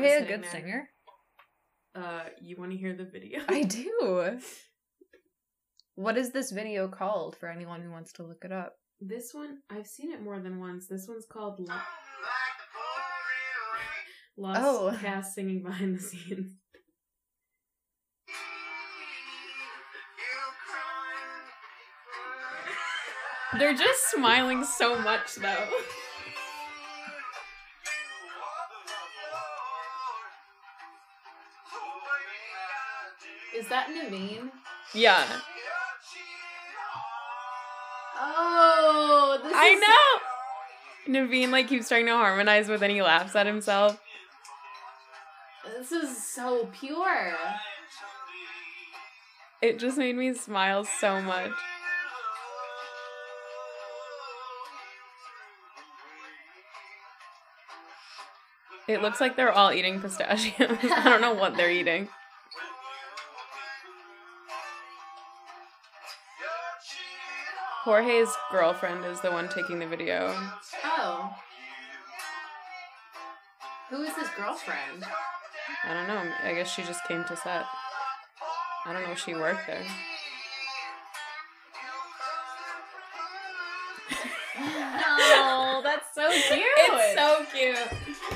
Jorge a good there. singer? Uh, you want to hear the video? I do. What is this video called for anyone who wants to look it up? This one, I've seen it more than once. This one's called Lo- Lost Oh. Cast Singing Behind the Scenes. They're just smiling so much, though. That Naveen? Yeah. Oh, this I is- know. Naveen like keeps trying to harmonize, but then he laughs at himself. This is so pure. It just made me smile so much. It looks like they're all eating pistachios. I don't know what they're eating. Jorge's girlfriend is the one taking the video. Oh. Who is his girlfriend? I don't know. I guess she just came to set. I don't know if she worked there. No, that's so cute. It's so cute.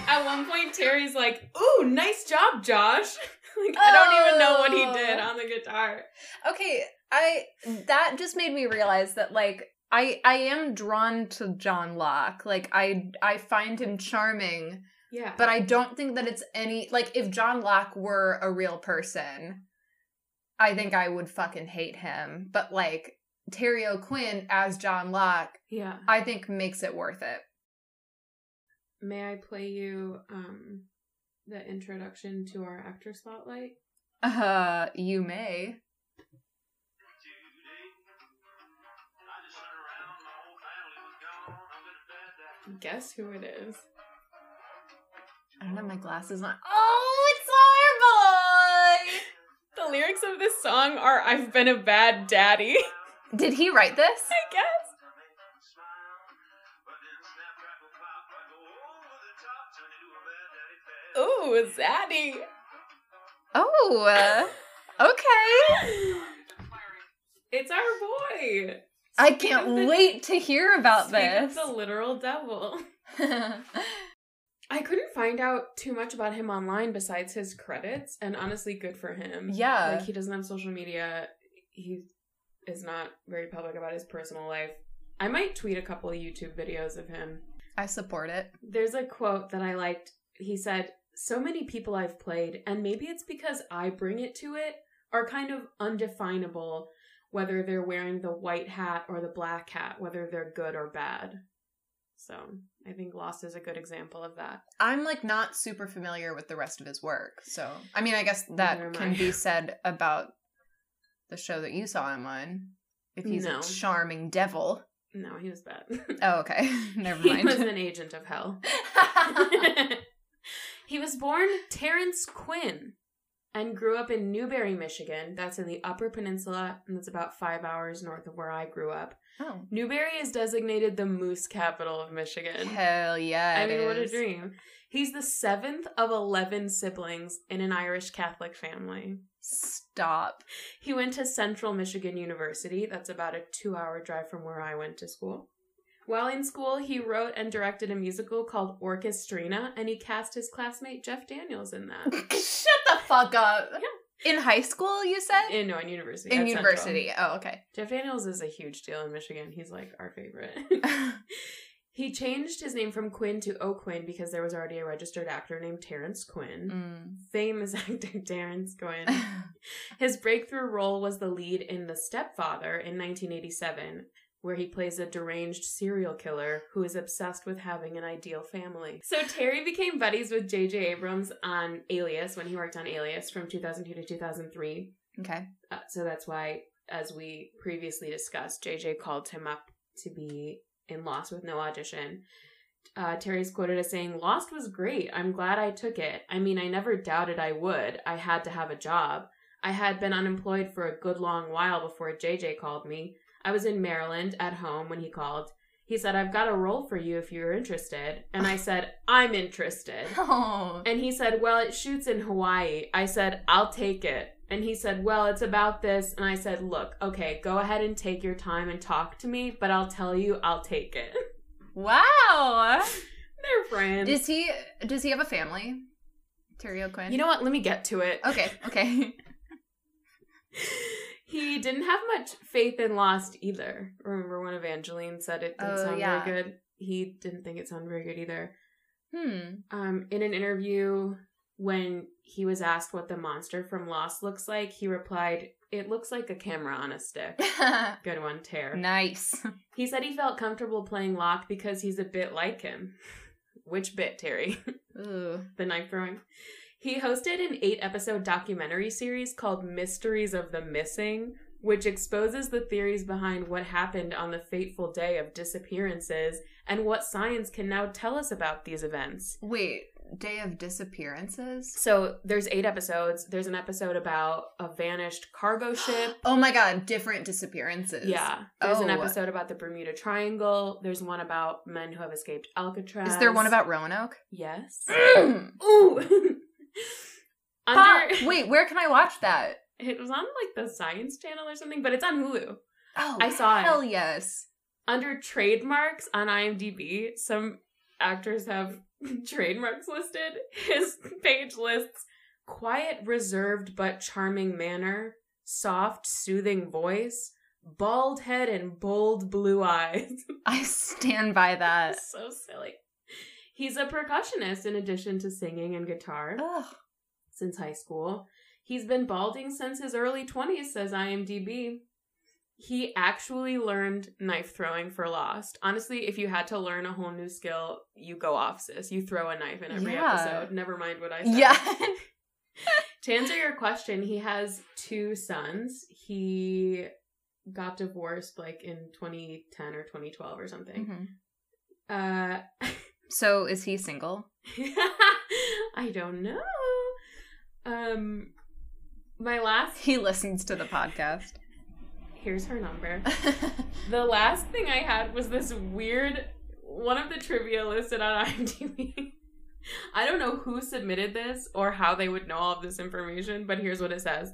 At one point, Terry's like, "Ooh, nice job, Josh." like I don't even know what he oh. did Oh. on the guitar. Okay, I that just made me realize that like I I am drawn to John Locke. Like I I find him charming, yeah. but I don't think that it's any like if John Locke were a real person, I think I would fucking hate him. But like Terry O'Quinn as John Locke, yeah. I think makes it worth it. May I play you um the introduction to our actor spotlight? Uh, you may. Guess who it is? I don't have my glasses on. Oh, it's our boy! The lyrics of this song are "I've been a bad daddy." Did he write this? I guess. Ooh, zaddy. Oh, uh, okay. It's our boy. I can't the- wait to hear about this. the literal devil. I couldn't find out too much about him online besides his credits, and honestly, good for him. Yeah. Like, he doesn't have social media. He is not very public about his personal life. I might tweet a couple of YouTube videos of him. I support it. There's a quote that I liked. He said, So many people I've played, and maybe it's because I bring it to it, are kind of undefinable, whether they're wearing the white hat or the black hat, whether they're good or bad. So I think Lost is a good example of that. I'm like not super familiar with the rest of his work. So, I mean, I guess that can be said about the show that you saw him on. If he's No. a charming devil. No, he was bad. Oh, okay. Never mind. he was an agent of hell. he was born Terrence Quinn and grew up in Newberry, Michigan. That's in the Upper Peninsula, and that's about five hours north of where I grew up. oh. Newberry is designated the moose capital of Michigan. Hell yeah. I mean, what a dream. He's the seventh of 11 siblings in an Irish Catholic family. Stop. He went to Central Michigan University. That's about a two hour drive from where I went to school. While in school, he wrote and directed a musical called Orchestrina, and he cast his classmate Jeff Daniels in that. Shut the fuck up. In high school, you said? in no, in university. In at Central. university. Oh, okay. Jeff Daniels is a huge deal in Michigan. He's like our favorite. he changed his name from Quinn to O'Quinn because there was already a registered actor named Terrence Quinn. Mm. Famous actor Terrence Quinn. His breakthrough role was the lead in The Stepfather in 1987, where he plays a deranged serial killer who is obsessed with having an ideal family. So Terry became buddies with J.J. Abrams on Alias when he worked on Alias from 2002 to 2003. okay. Uh, so that's why, as we previously discussed, JJ called him up to be in Lost with no audition. Uh, Terry's quoted as saying, Lost was great. I'm glad I took it. I mean, I never doubted I would. I had to have a job. I had been unemployed for a good long while before JJ called me. I was in Maryland at home when he called. He said, I've got a role for you if you're interested. And I said, I'm interested. Oh. And he said, Well, it shoots in Hawaii. I said, I'll take it. And he said, Well, it's about this. And I said, Look, okay, go ahead and take your time and talk to me, but I'll tell you, I'll take it. Wow. They're friends. Does he does he have a family? Terry O'Quinn? you know what? Let me get to it. Okay, okay. He didn't have much faith in Lost either. Remember when Evangeline said it didn't Oh, sound yeah. very good? He didn't think it sounded very good either. Hmm. Um, in an interview, when he was asked what the monster from Lost looks like, he replied, It looks like a camera on a stick. Good one, Tear. nice. He said he felt comfortable playing Locke because he's a bit like him. Which bit, Terry? Ooh. the knife throwing. He hosted an eight episode documentary series called Mysteries of the Missing, which exposes the theories behind what happened on the fateful day of disappearances and what science can now tell us about these events. Wait, Day of Disappearances? So there's eight episodes. There's an episode about a vanished cargo ship. Oh my god, different disappearances. Yeah. There's an Oh. episode about the Bermuda Triangle. There's one about men who have escaped Alcatraz. Is there one about Roanoke? Yes. oh, Ooh. Under wait, where can I watch that? It was on like the Science Channel or something, but it's on Hulu. Oh, I saw it. Hell yes. Under trademarks on IMDb, some actors have trademarks listed. His page lists quiet, reserved, but charming manner, soft, soothing voice, bald head, and bold blue eyes. I stand by that. so silly. He's a percussionist in addition to singing and guitar Ugh. since high school. He's been balding since his early 20s, says IMDb. He actually learned knife throwing for Lost. Honestly, if you had to learn a whole new skill, you go off, sis. You throw a knife in every Yeah. episode. Never mind what I said. Yeah. To answer your question, he has two sons. He got divorced like in 2010 or 2012 or something. Mhm. Uh, So is he single? I don't know. Um, my last He listens to the podcast. here's her number. The last thing I had was this weird one of the trivia listed on IMDb. I don't know who submitted this or how they would know all of this information, but here's what it says.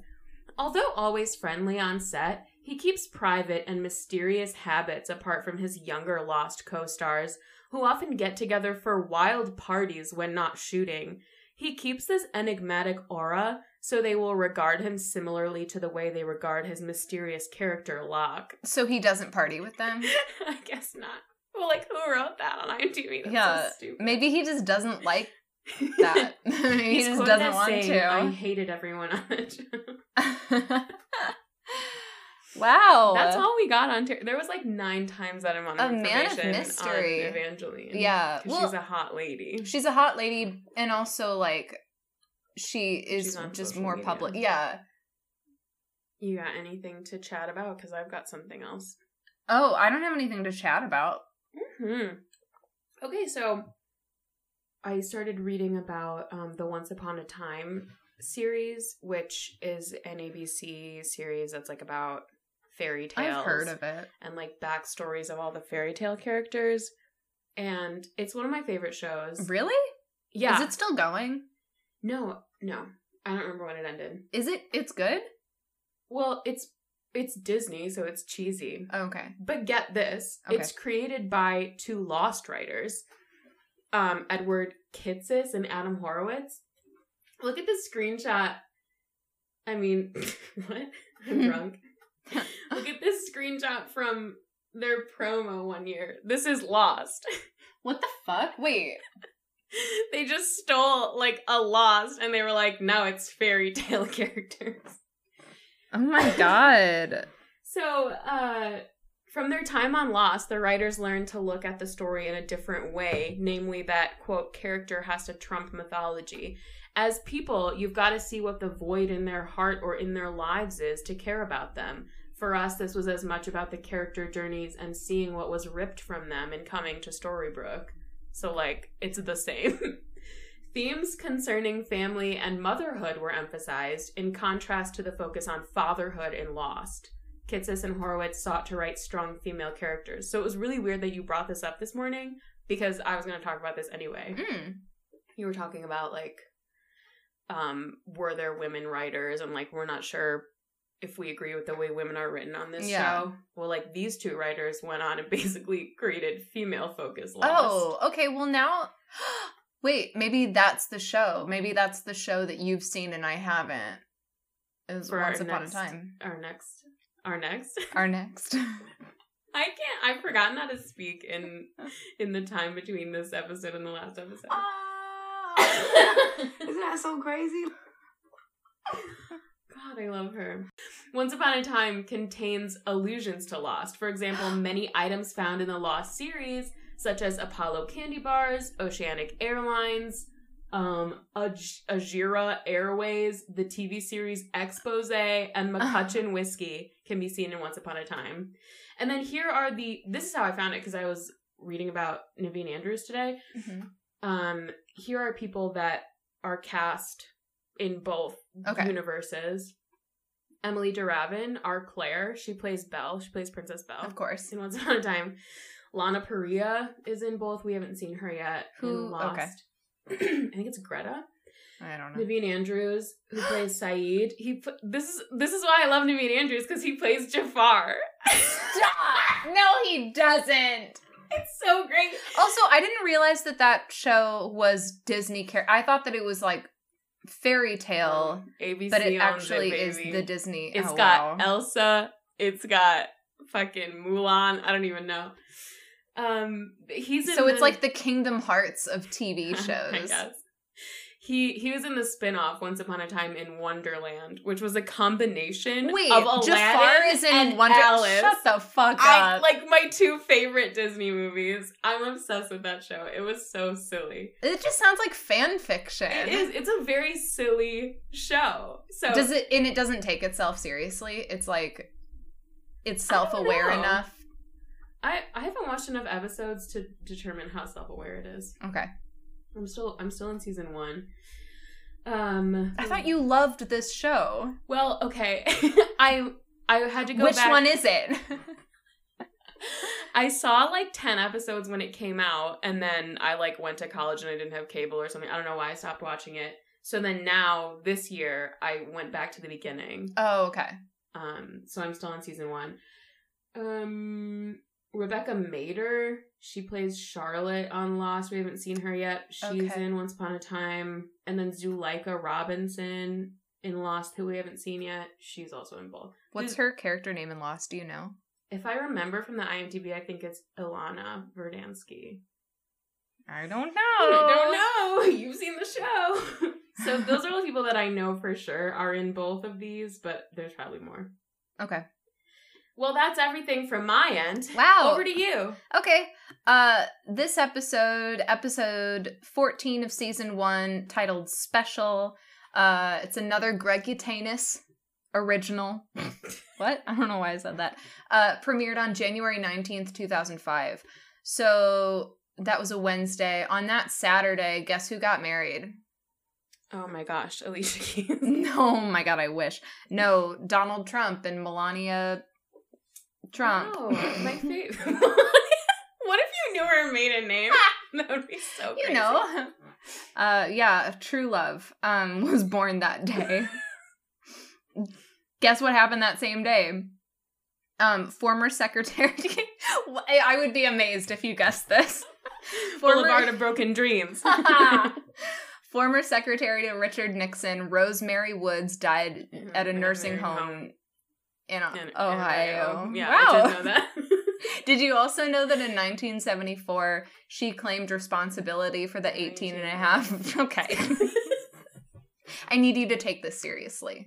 Although always friendly on set, he keeps private and mysterious habits apart from his younger Lost co stars, who often get together for wild parties when not shooting. He keeps this enigmatic aura, so they will regard him similarly to the way they regard his mysterious character Locke. so he doesn't party with them? I guess not. Well, like who wrote that on IMDb? That's yeah. so stupid. Maybe he just doesn't like that. he He's just doesn't want saying, I hated everyone on show. Wow. That's all we got on. Ter- there was like nine times that amount of A man of information mystery. Evangeline. Yeah. well- she's a hot lady. She's a hot lady, and also like she is just more media. public. Yeah. You got anything to chat about? Because I've got something else. Oh, I don't have anything to chat about. Hmm. Okay, so I started reading about um, the Once Upon a Time series, which is an ABC series that's like about fairy tales. I've heard of it. and like backstories of all the fairy tale characters. And it's one of my favorite shows. Really? Yeah. Is it still going? no, no. I don't remember when it ended. Is it? It's good. Well, it's it's Disney, so it's cheesy. Okay. But get this, Okay. it's created by two Lost writers, um, Edward Kitsis and Adam Horowitz. Look at this screenshot. I mean, what? I'm drunk. Look at this screenshot from their promo one year. This is Lost. What the fuck? Wait. they just stole like a Lost, and they were like, now it's fairy tale characters. Oh my god. So, uh, from their time on Lost, the writers learned to look at the story in a different way, namely that, quote, character has to trump mythology. As people, you've got to see what the void in their heart or in their lives is to care about them. For us, this was as much about the character journeys and seeing what was ripped from them in coming to Storybrooke. So, like, it's the same. Themes concerning family and motherhood were emphasized, in contrast to the focus on fatherhood in Lost. Kitsis and Horowitz sought to write strong female characters. So it was really weird that you brought this up this morning because I was going to talk about this anyway. Mm. You were talking about like um were there women writers and like we're not sure if we agree with the way women are written on this Yeah. show. Well, like these two writers went on and basically created female focus. Oh, okay. Well, now, wait, maybe that's the show. Maybe that's the show that you've seen and I haven't. Is For Once Upon next- a Time. Our next our next Our next. I can't. I've forgotten how to speak in in the time between this episode and the last episode. Isn't that so crazy? God, I love her. Once Upon a Time contains allusions to Lost. For example, many items found in the Lost series, such as Apollo candy bars, Oceanic Airlines, um, Aj- Ajira Airways, the TV series Expose, and MacCutcheon Whiskey can be seen in Once Upon a Time. And then here are the. This is how I found it because I was reading about Naveen Andrews today. Mhm. Um, here are people that are cast in both Okay. universes. Emilie de Ravin, our Claire, she plays Belle. She plays Princess Belle. Of course. In Once Upon a Time. Lana Parrilla is in both. We haven't seen her yet. Who- Lost. I think it's Greta. I don't know. Naveen Andrews, who plays Sayid. He this is this is why I love Naveen Andrews because he plays Jafar. Stop! No, he doesn't. it's so great. Also, I didn't realize that that show was Disney. care. I thought that it was like fairy tale, ABC, but it actually is the Disney. It's oh, got wow. Elsa. It's got fucking Mulan. I don't even know. Um, he's in so it's the- like the Kingdom Hearts of TV I shows. He he was in the spin-off Once Upon a Time in Wonderland, which was a combination Wait, of Aladdin Jafar is in and Alice. Shut the fuck I up! like my two favorite Disney movies. I'm obsessed with that show. It was so silly. it just sounds like fan fiction. It is. It's a very silly show. So Does it? And it doesn't take itself seriously. It's like it's self-aware enough. I I haven't watched enough episodes to determine how self-aware it is. Okay. I'm still I'm still in season one. Um, I thought you loved this show. Well, okay. I I had to go Which back. one is it? I saw like 10 episodes when it came out and then I like went to college and I didn't have cable or something. I don't know why I stopped watching it. So then now this year I went back to the beginning. oh, okay. Um so I'm still on season 1. Um Rebecca Mader, she plays Charlotte on Lost. We haven't seen her yet. She's Okay. in Once Upon a Time and then Zuleikha Robinson in Lost who we haven't seen yet. She's also in both. What's Who's- her character name in Lost? Do you know? If I remember from the IMDb, I think it's Ilana Verdansky. I don't know. I don't know. You've seen the show. so those are the people that I know for sure are in both of these, but there's probably more. Okay. Well, that's everything from my end. Wow. Over to you. Okay. Uh this episode, episode 14 of season 1, titled Special. Uh it's another Greg Utanis original. what? I don't know why I said that. Uh premiered on January 19th, 2005. So that was a Wednesday. On that Saturday, guess who got married? Oh my gosh, Alicia Keys. No, my god, I wish. No, Donald Trump and Melania Trump. Oh, my favorite. what if you knew her maiden name? that would be so crazy. you know uh yeah true love um was born that day guess what happened that same day um former secretary i would be amazed if you guessed this Boulevard of Broken Dreams. former secretary to richard nixon Rose Mary Woods died at a nursing home in, In ohio Yeah, wow I did know that. Did you also know that in 1974 she claimed responsibility for the 18 and a half? Okay. I need you to take this seriously.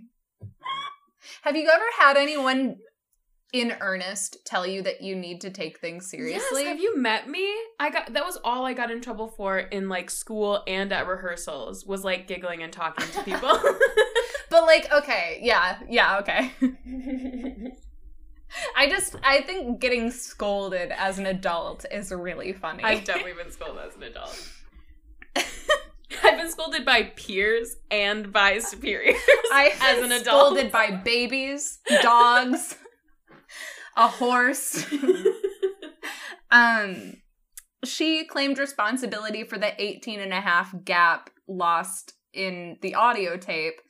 Have you ever had anyone in earnest tell you that you need to take things seriously? Yes, have you met me? I got that was all I got in trouble for in like school and at rehearsals was like giggling and talking to people. But like, okay, yeah, yeah, okay. I just I think getting scolded as an adult is really funny. I've definitely been scolded as an adult. I've been scolded by peers and by superiors I as an adult. scolded by babies, dogs. a horse. um she claimed responsibility for the 18 and a half gap lost in the audio tape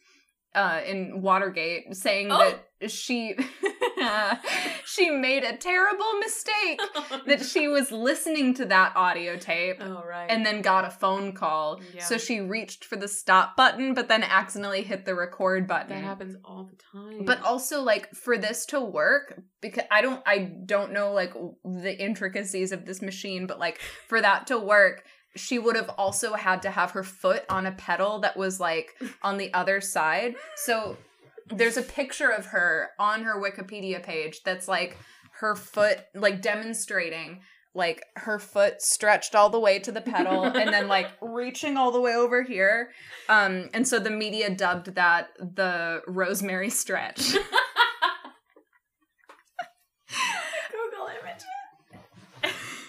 uh, in Watergate, saying Oh. that she she made a terrible mistake that she was listening to that audio tape oh right. and then got a phone call. Yeah. So she reached for the stop button, but then accidentally hit the record button. that happens all the time. But also like for this to work because I don't I don't know like the intricacies of this machine but like for that to work she would have also had to have her foot on a pedal that was like on the other side. So there's a picture of her on her Wikipedia page that's like her foot like demonstrating like her foot stretched all the way to the pedal and then like reaching all the way over here. Um and so the media dubbed that the Rose Mary stretch. Google image.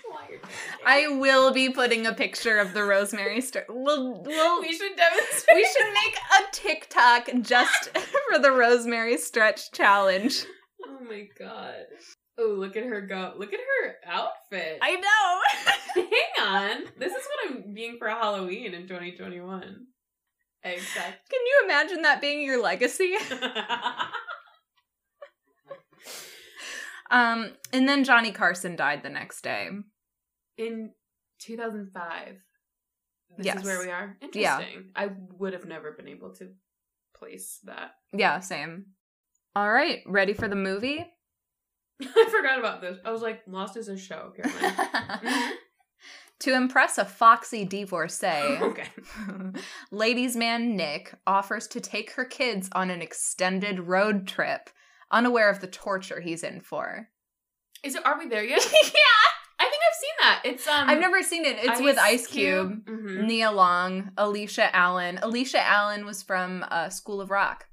While you're doing it. I will be putting a picture of the Rose Mary stretch. We'll, we'll, we should demonstrate. we should make a TikTok just for the Rose Mary stretch challenge. Oh my god. Oh, look at her go. Look at her outfit. I know. Hang on. This is what I'm being for Halloween in 2021. Exact. Can you imagine that being your legacy? Um, and then Johnny Carson died the next day. In 2005. This Yes. is where we are. Yeah. Interesting. I would have never been able to place that. Yeah, same. All right, ready for the movie? I forgot about this. I was like, Lost is a show, Caroline. Mhm. to impress a foxy divorcee, okay. ladies' man Nick offers to take her kids on an extended road trip, unaware of the torture he's in for. Is it? Are we there yet? yeah, I've. It's um. I've never seen it. It's with Ice Cube, Mhm. Nia Long, Aleisha Allen. Aleisha Allen was from uh, School of Rock.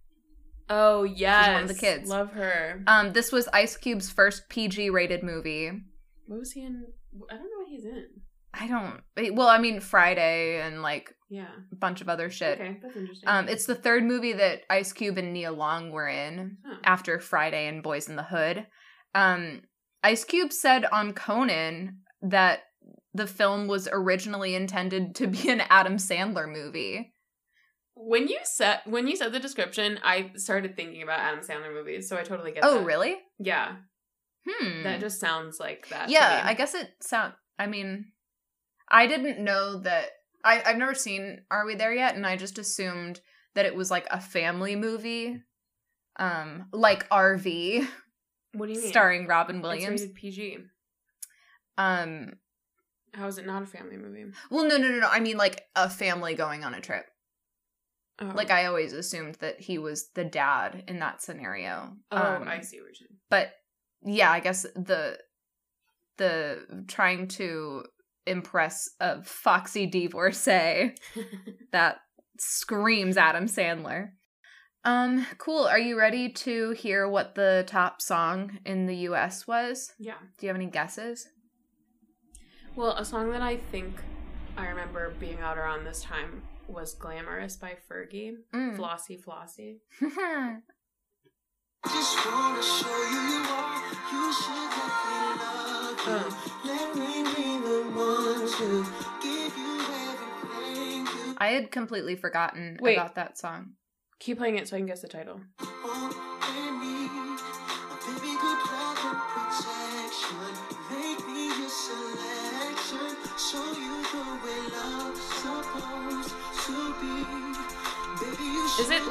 Oh yes, one of the kids. Love her. Um, this was Ice Cube's first PG-rated movie. What was he in? I don't know what he's in. I don't. Well, I mean Friday and like Yeah. a bunch of other shit. Okay, that's interesting. Um, it's the third movie that Ice Cube and Nia Long were in Huh. after Friday and Boys in the Hood. Um, Ice Cube said on Conan that the film was originally intended to be an Adam Sandler movie. when you said when you said the description, I started thinking about Adam Sandler movies, so I totally get Oh, that. really? Yeah, Hmm. that just sounds like that. yeah. I guess it sound. I mean, I didn't know that. I I've never seen Are We There Yet, and I just assumed that it was like a family movie, um, like RV, What do you mean? starring Robin It's Williams. rated PG. Um, How is it not a family movie? well, no, no, no, no. I mean, like a family going on a trip. Oh. Like I always assumed that he was the dad in that scenario. Oh, Um, I see what you're saying. But yeah, I guess the the trying to impress a foxy divorcee that screams Adam Sandler. Um, cool. Are you ready to hear what the top song in the US was? yeah. Do you have any guesses? Well, a song that I think I remember being out around this time was "Glamorous" by Fergie. Mm. Flossy, flossy. Just wanna show you you are. You should let me love you. Let me be the one to give you everything I had completely forgotten Wait. about that song. Keep playing it so I can guess the title.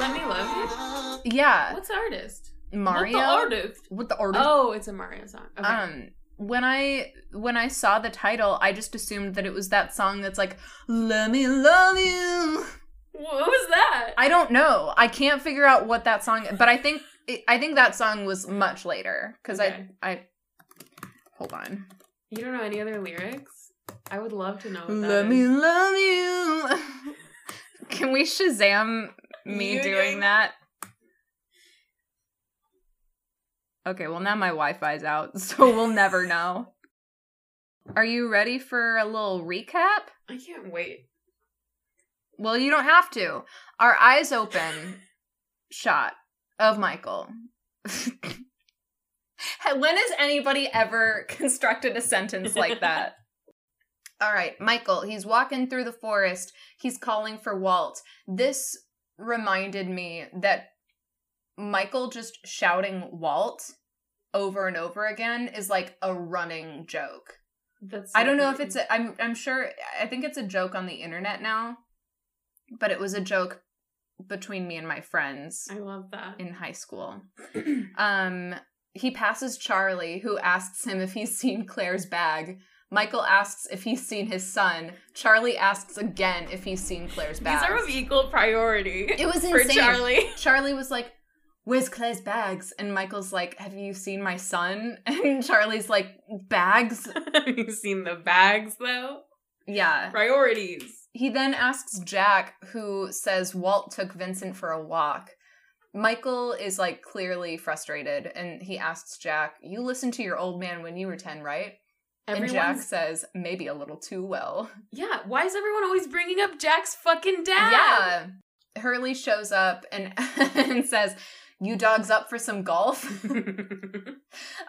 "Let Me Love You"? Yeah, What's the artist? Mario. What the artist? What the artist? Oh, it's a Mario song. Okay. Um, when I when I saw the title, I just assumed that it was that song that's like "Let me love you." what was that? I don't know. I can't figure out what that song. But I think I think that song was much later because Okay. I I hold on. You don't know any other lyrics? I would love to know. Let me love you. Can we Shazam me doing doing that? Okay, well now my Wi-Fi's out, so we'll never know. Are you ready for a little recap? I can't wait. Well, you don't have to. Our eyes open shot of Michael When has anybody ever constructed a sentence like that? All right, Michael, he's walking through the forest. He's calling for Walt. This reminded me that Michael just shouting Walt over and over again is like a running joke. That's I don't know if funny. it's a, I'm I'm sure I think it's a joke on the internet now. But it was a joke between me and my friends I love that. in high school. Um, he passes Charlie, who asks him if he's seen Claire's bag. Michael asks if he's seen his son. Charlie asks again if he's seen Claire's bags. These are of equal priority. It was for insane. Charlie. Charlie was like, "Where's Claire's bags?" And Michael's like, "Have you seen my son?" And Charlie's like, "Bags." Have you seen the bags though? Yeah. Priorities. He then asks Jack, who says Walt took Vincent for a walk. Michael is like clearly frustrated, and he asks Jack, You listened to your old man when you were 10, right? And Jack says, Maybe a little too well. Yeah, why is everyone always bringing up Jack's fucking dad? Yeah. Hurley shows up and, and says, You dogs up for some golf?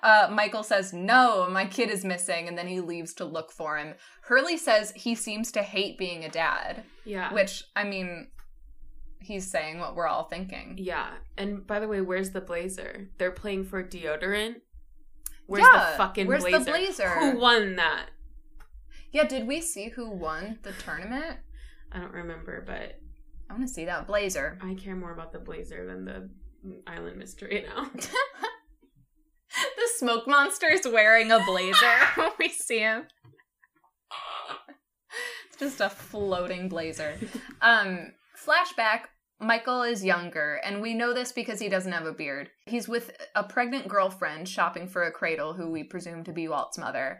Uh, Michael says, No, my kid is missing, and then he leaves to look for him. Hurley says he seems to hate being a dad, yeah. which, I mean, he's saying what we're all thinking. Yeah. And by the way, where's the blazer? They're playing for deodorant. Where's Yeah, the fucking where's the blazer? blazer? Who won that? Yeah, did we see who won the tournament? I don't remember, but I want to see that blazer. I care more about the blazer than the island mystery now. the smoke monster is wearing a blazer when we see him. It's just a floating blazer. Um, flashback. Michael is younger, and we know this because he doesn't have a beard. He's with a pregnant girlfriend shopping for a cradle, who we presume to be Walt's mother.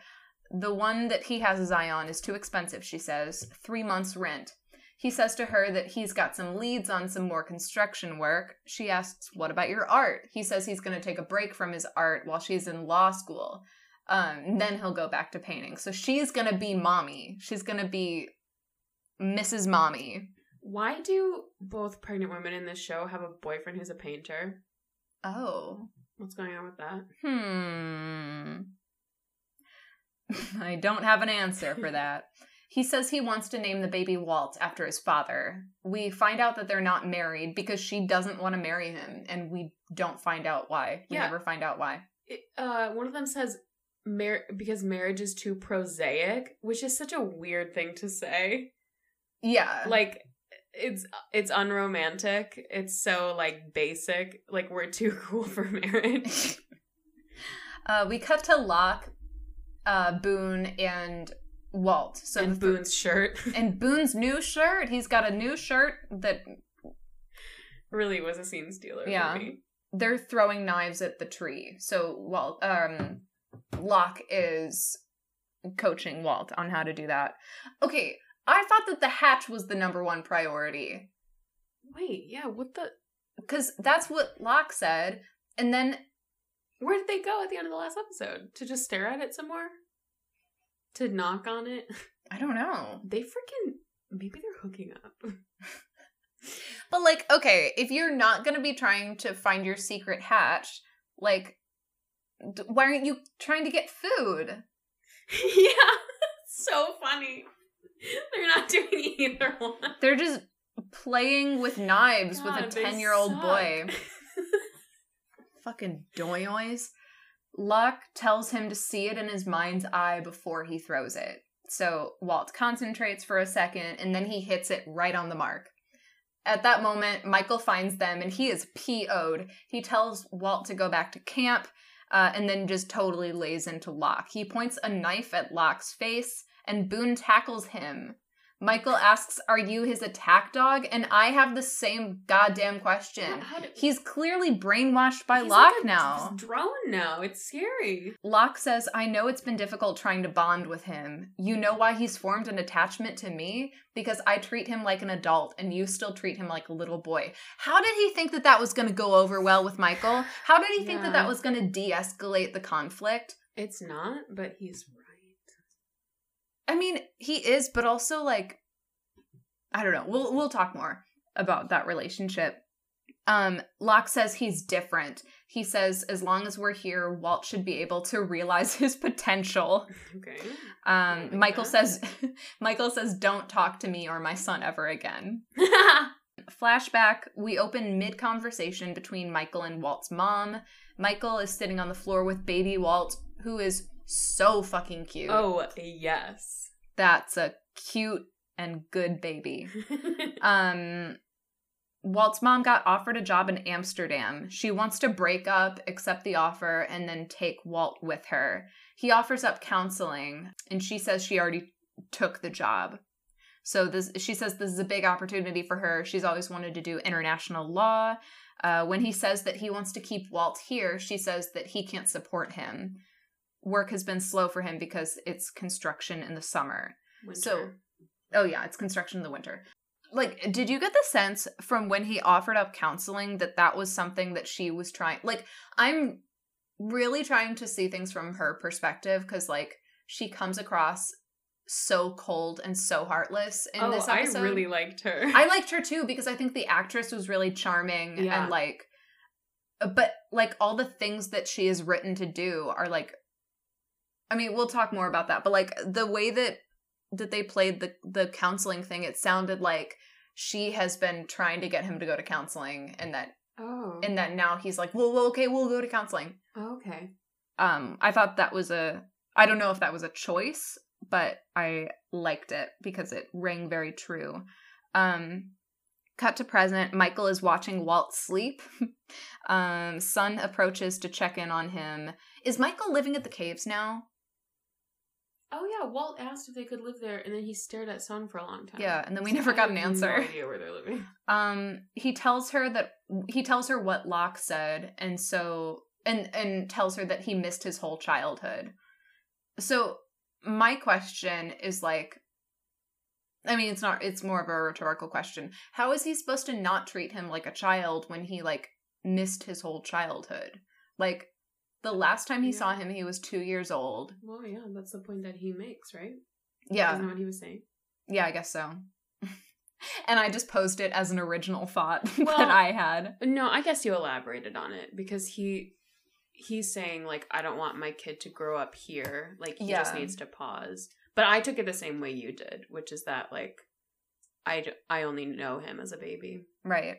The one that he has his eye on is too expensive, she says. Three months' rent. He says to her that he's got some leads on some more construction work. She asks, What about your art? He says he's going to take a break from his art while she's in law school. Um, then he'll go back to painting. So she's going to be mommy. She's going to be Mrs. Mommy. Why do both pregnant women in this show have a boyfriend who's a painter? Oh. What's going on with that? Hmm. I don't have an answer for that. He says he wants to name the baby Walt after his father. We find out that they're not married because she doesn't want to marry him, and we don't find out why. We Yeah. never find out why. It, uh, one of them says mar- because marriage is too prosaic, which is such a weird thing to say. Yeah. Like it's it's unromantic. It's so like basic. Like we're too cool for marriage. uh, we cut to Locke, uh, Boone, and Walt. So and the th- Boone's shirt and Boone's new shirt. He's got a new shirt that really was a scene stealer Yeah. for me. they're throwing knives at the tree. So Walt, um, Locke is coaching Walt on how to do that. Okay, I thought that the hatch was the number one priority Wait, yeah, what the? because that's what Locke said, and then Where did they go at the end of the last episode? To just stare at it some more? To knock on it? I don't know. They freaking maybe they're hooking up. But like, okay, if you're not gonna be trying to find your secret hatch, like, d- why aren't you trying to get food? yeah, so funny. They're not doing either one. They're just playing with knives with a 10 year old boy. Fucking doyoys. Locke tells him to see it in his mind's eye before he throws it. So Walt concentrates for a second and then he hits it right on the mark. At that moment, Michael finds them and he is PO'd. He tells Walt to go back to camp uh, and then just totally lays into Locke. He points a knife at Locke's face and Boone tackles him. Michael asks, Are you his attack dog? And I have the same goddamn question. Did- He's clearly brainwashed by He's Locke like now. Drone now. It's scary. Locke says, I know it's been difficult trying to bond with him. You know why he's formed an attachment to me? Because I treat him like an adult and you still treat him like a little boy. How did he think that that was going to go over well with Michael? How did he think that Yeah. that was going to de escalate the conflict? It's not, but he's. I mean, he is, but also like I don't know. We'll we'll talk more about that relationship Um, Locke says he's different. He says as long as we're here, Walt should be able to realize his potential. Okay. Um, like Michael that. says Michael says don't talk to me or my son ever again. Flashback, we open mid conversation between Michael and Walt's mom. Michael is sitting on the floor with baby Walt, who is so fucking cute. oh, yes. That's a cute and good baby. Um Walt's mom got offered a job in Amsterdam. She wants to break up, accept the offer, and then take Walt with her. He offers up counseling, and she says she already took the job. So this, she says this is a big opportunity for her. She's always wanted to do international law. Uh, when he says that he wants to keep Walt here, she says that he can't support him. Work has been slow for him because it's construction in the summer. So, oh yeah, it's construction in the winter. Like, did you get the sense from when he offered up counseling that that was something that she was trying? Like, I'm really trying to see things from her perspective because, like, she comes across so cold and so heartless in oh, this I really liked her. I liked her too because I think the actress was really charming Yeah. and like but like all the things that she is written to do are like I mean, we'll talk more about that, but like the way that that they played the the counseling thing, it sounded like she has been trying to get him to go to counseling and that oh. and that now he's like, "Well, well okay, we'll go to counseling." okay. Um I thought that was a I don't know if that was a choice, but I liked it because it rang very true. Um cut to present, Michael is watching Walt sleep. um Sun approaches to check in on him. Is Michael living at the caves now? Oh yeah, Walt asked if they could live there, and then he stared at Sun for a long time. Yeah, and then we So never got an answer. No idea where they're living. Um he tells her that he tells her what Locke said and so and and tells her that he missed his whole childhood. So my question is like I mean it's not it's more of a rhetorical question. How is he supposed to not treat him like a child when he like missed his whole childhood? Like the last time he Yeah. saw him he was 2 years old. Well, yeah, that's the point that he makes, right? Yeah. Isn't that what he was saying? Yeah, I guess so. and I just posed it as an original thought Well, that I had. No, I guess you elaborated on it because he he's saying like I don't want my kid to grow up here. Like he just needs to pause. But I took it the same way you did, which is that like I d- I only know him as a baby. Right.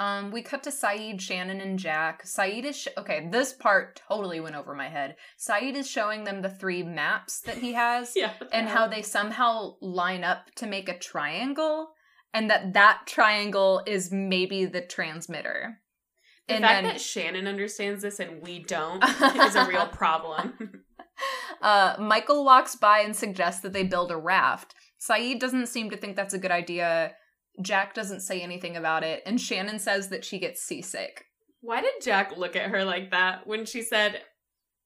Um, we cut to Sayid, Shannon, and Jack. Sayid is sh- okay. This part totally went over my head. Sayid is showing them the three maps that he has, Yeah. and how they somehow line up to make a triangle, and that that triangle is maybe the transmitter. the and fact then that Shannon understands this and we don't is a real problem. uh, Michael walks by and suggests that they build a raft. Sayid doesn't seem to think that's a good idea. Jack doesn't say anything about it, and Shannon says that she gets seasick. Why did Jack look at her like that when she said,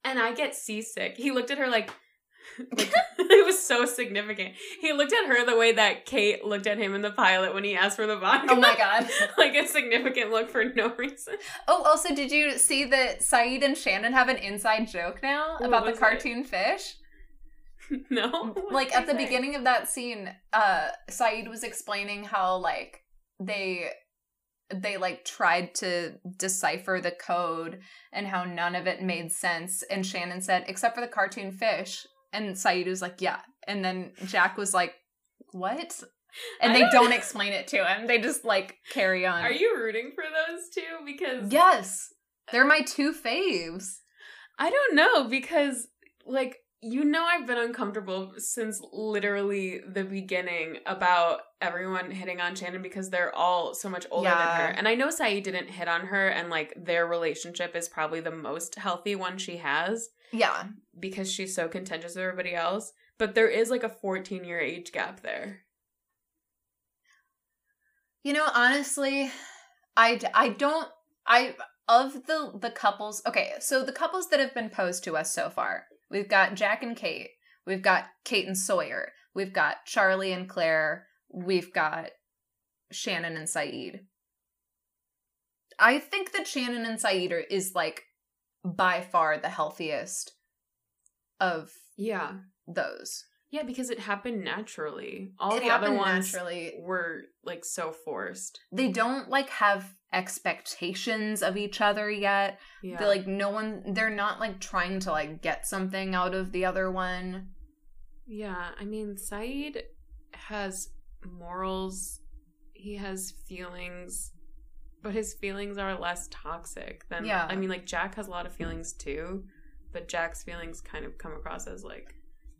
"And I get seasick"? He looked at her like, like it was so significant. He looked at her the way that Kate looked at him in the pilot when he asked for the oh vodka. Oh my god. like a significant look for no reason. Oh, also, did you see that Sayid and Shannon have an inside joke now What about the was it? cartoon fish? no, like at the say? beginning of that scene, uh Sayid was explaining how like they they like tried to decipher the code and how none of it made sense. And Shannon said except for the cartoon fish. And Sayid was like yeah. And then Jack was like what? And I they don't- don't explain it to him. They just like carry on. Are you rooting for those two? Because yes. They're my two faves. I don't know because like you know I've been uncomfortable since literally the beginning about everyone hitting on Shannon because they're all so much older than Yeah. her. And I know Sayid didn't hit on her and like their relationship is probably the most healthy one she has yeah because she's so contentious with everybody else. But there is like a 14 year age gap there. You know, honestly, I, I don't I of the the couples. Okay, so the couples that have been posed to us so far, we've got Jack and Kate, we've got Kate and Sawyer, we've got Charlie and Claire, we've got Shannon and Sayid. I think that Shannon and Sayid are, is like by far the healthiest of Yeah. those. Yeah, because it happened naturally. All it the other ones naturally. were like so forced. They don't like have expectations of each other yet. Yeah. They're like no one they're not like trying to like get something out of the other one. Yeah, I mean, Sayid has morals, he has feelings, but his feelings are less toxic than. Yeah. I mean, like, Jack has a lot of feelings too, but Jack's feelings kind of come across as like.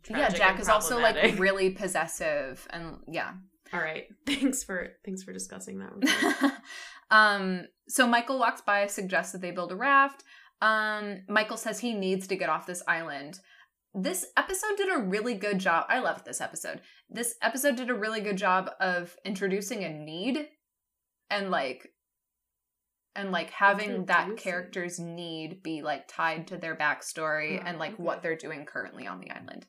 Yeah, Jack is also like really possessive and yeah. All right, thanks for thanks for discussing that. With me. um so Michael walks by, suggests that they build a raft. Um Michael says he needs to get off this island. This episode did a really good job. I loved this episode. This episode did a really good job of introducing a need and like and like having that character's need be like tied to their backstory Oh, and like okay. what they're doing currently on the island.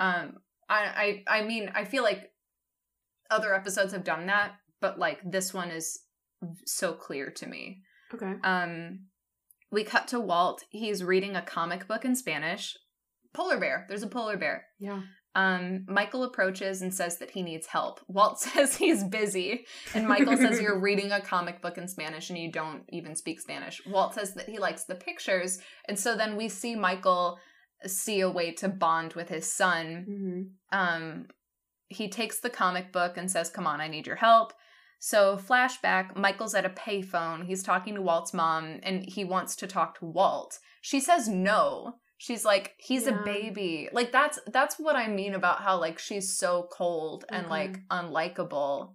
Um I I I mean I feel like other episodes have done that, but like this one is so clear to me. okay. Um, we cut to Walt. He's reading a comic book in Spanish. Polar bear. There's a polar bear. Yeah. Um, Michael approaches and says that he needs help. Walt says he's busy, and Michael says you're reading a comic book in Spanish and you don't even speak Spanish. Walt says that he likes the pictures, and so then we see Michael see a way to bond with his son. Hmm um he takes the comic book and says come on i need your help. So flashback michael's at a payphone. He's talking to walt's mom and he wants to talk to walt. She says no. She's like he's a baby. Like that's that's what i mean about how like she's so cold and Okay. like unlikable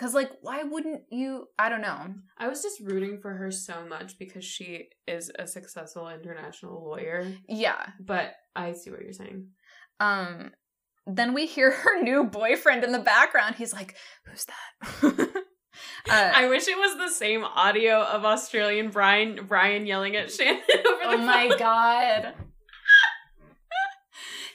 because like why wouldn't you i don't know I was just rooting for her so much because she is a successful international lawyer. yeah But I see what you're saying. um then we hear her new boyfriend in the background he's like who's that uh, I wish it was the same audio of Australian Brian Brian yelling at Shannon over the Oh my phone. god.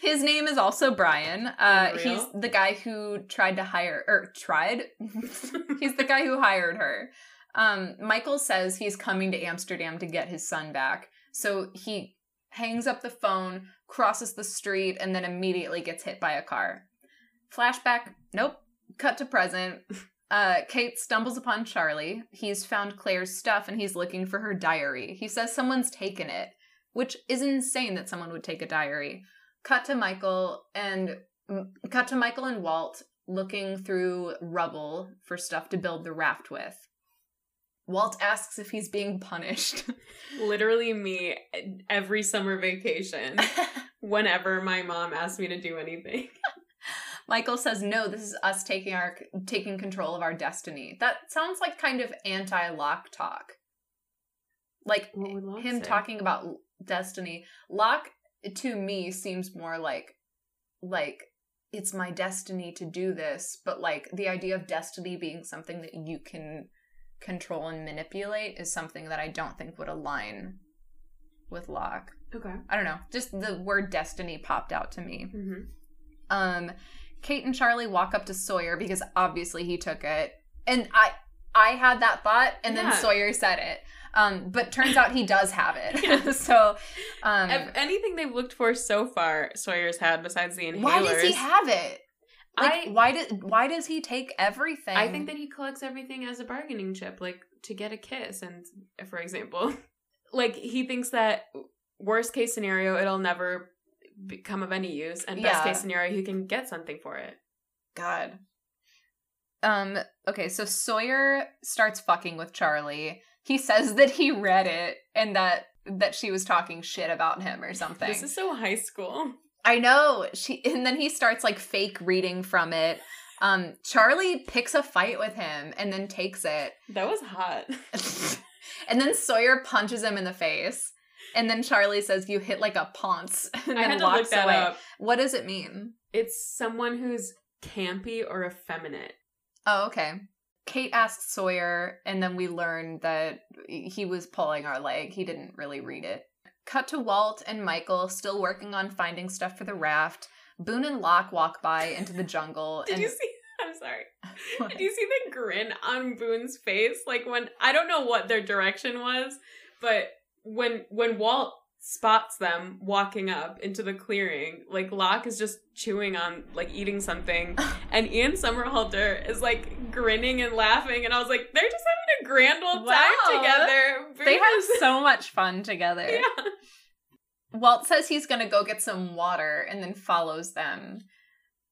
His name is also Brian. Uh, he's the guy who tried to hire or tried. he's the guy who hired her. Um, Michael says he's coming to Amsterdam to get his son back. So he hangs up the phone, crosses the street, and then immediately gets hit by a car. Flashback, nope. Cut to present. Uh, Kate stumbles upon Charlie. He's found Claire's stuff and he's looking for her diary. He says someone's taken it, which is insane that someone would take a diary. Cut to Michael and mm, cut to Michael and Walt looking through rubble for stuff to build the raft with. Walt asks if he's being punished. Literally me every summer vacation. Whenever my mom asked me to do anything. Michael says, "No, this is us taking our taking control of our destiny." That sounds like kind of anti-Locke talk. Like What would Locke him say? talking about destiny. Locke to me seems more like like it's my destiny to do this, but like the idea of destiny being something that you can control and manipulate is something that I don't think would align with Locke. Okay. I don't know. Just the word destiny popped out to me. hmm Um, Kate and Charlie walk up to Sawyer because obviously he took it, and I I had that thought, and then Sawyer said it. Um, but turns out he does have it. so, um, anything they've looked for so far, Sawyer's had besides the inhalers. why does he have it? Like, I- why did why does he take everything? I think that he collects everything as a bargaining chip, like to get a kiss. And for example, like he thinks that worst case scenario, it'll never become of any use, and best Yeah. case scenario, he can get something for it. God. Um. Okay, so Sawyer starts fucking with Charlie. He says that he read it and that that she was talking shit about him or something. This is so high school. I know. She and then he starts like fake reading from it. Um Charlie picks a fight with him and then takes it. That was hot. and then Sawyer punches him in the face. And then Charlie says you hit like a ponce and I then had to walks look that away. up. What does it mean? It's someone who's campy or effeminate. Oh, okay. Kate asks Sawyer, and then we learn that he was pulling our leg. He didn't really read it. Cut to Walt and Michael still working on finding stuff for the raft. Boone and Locke walk by into the jungle. Did and you see? I'm sorry. What? Did you see the grin on Boone's face? Like when I don't know what their direction was, but when when Walt spots them walking up into the clearing. Like Locke is just chewing on like eating something and Ian Somerhalder is like grinning and laughing and I was like, they're just having a grand old Wow. time together. They have so much fun together. yeah. Walt says he's gonna go get some water and then follows them.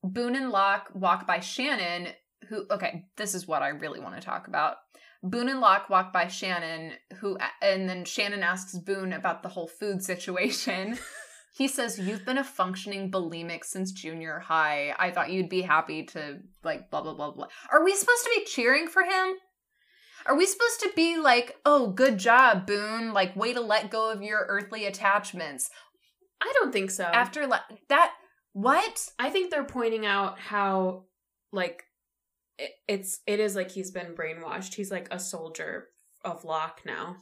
Boone and Locke walk by Shannon, who, okay, this is what I really want to talk about. Boone and Locke walk by Shannon, who, and then Shannon asks Boone about the whole food situation. he says, You've been a functioning bulimic since junior high. I thought you'd be happy to, like, blah, blah, blah, blah. Are we supposed to be cheering for him? Are we supposed to be like, oh, good job, Boone? Like, way to let go of your earthly attachments I don't think so. after le- that? What? I think they're pointing out how like it, it's it is like he's been brainwashed. He's like a soldier of Locke now.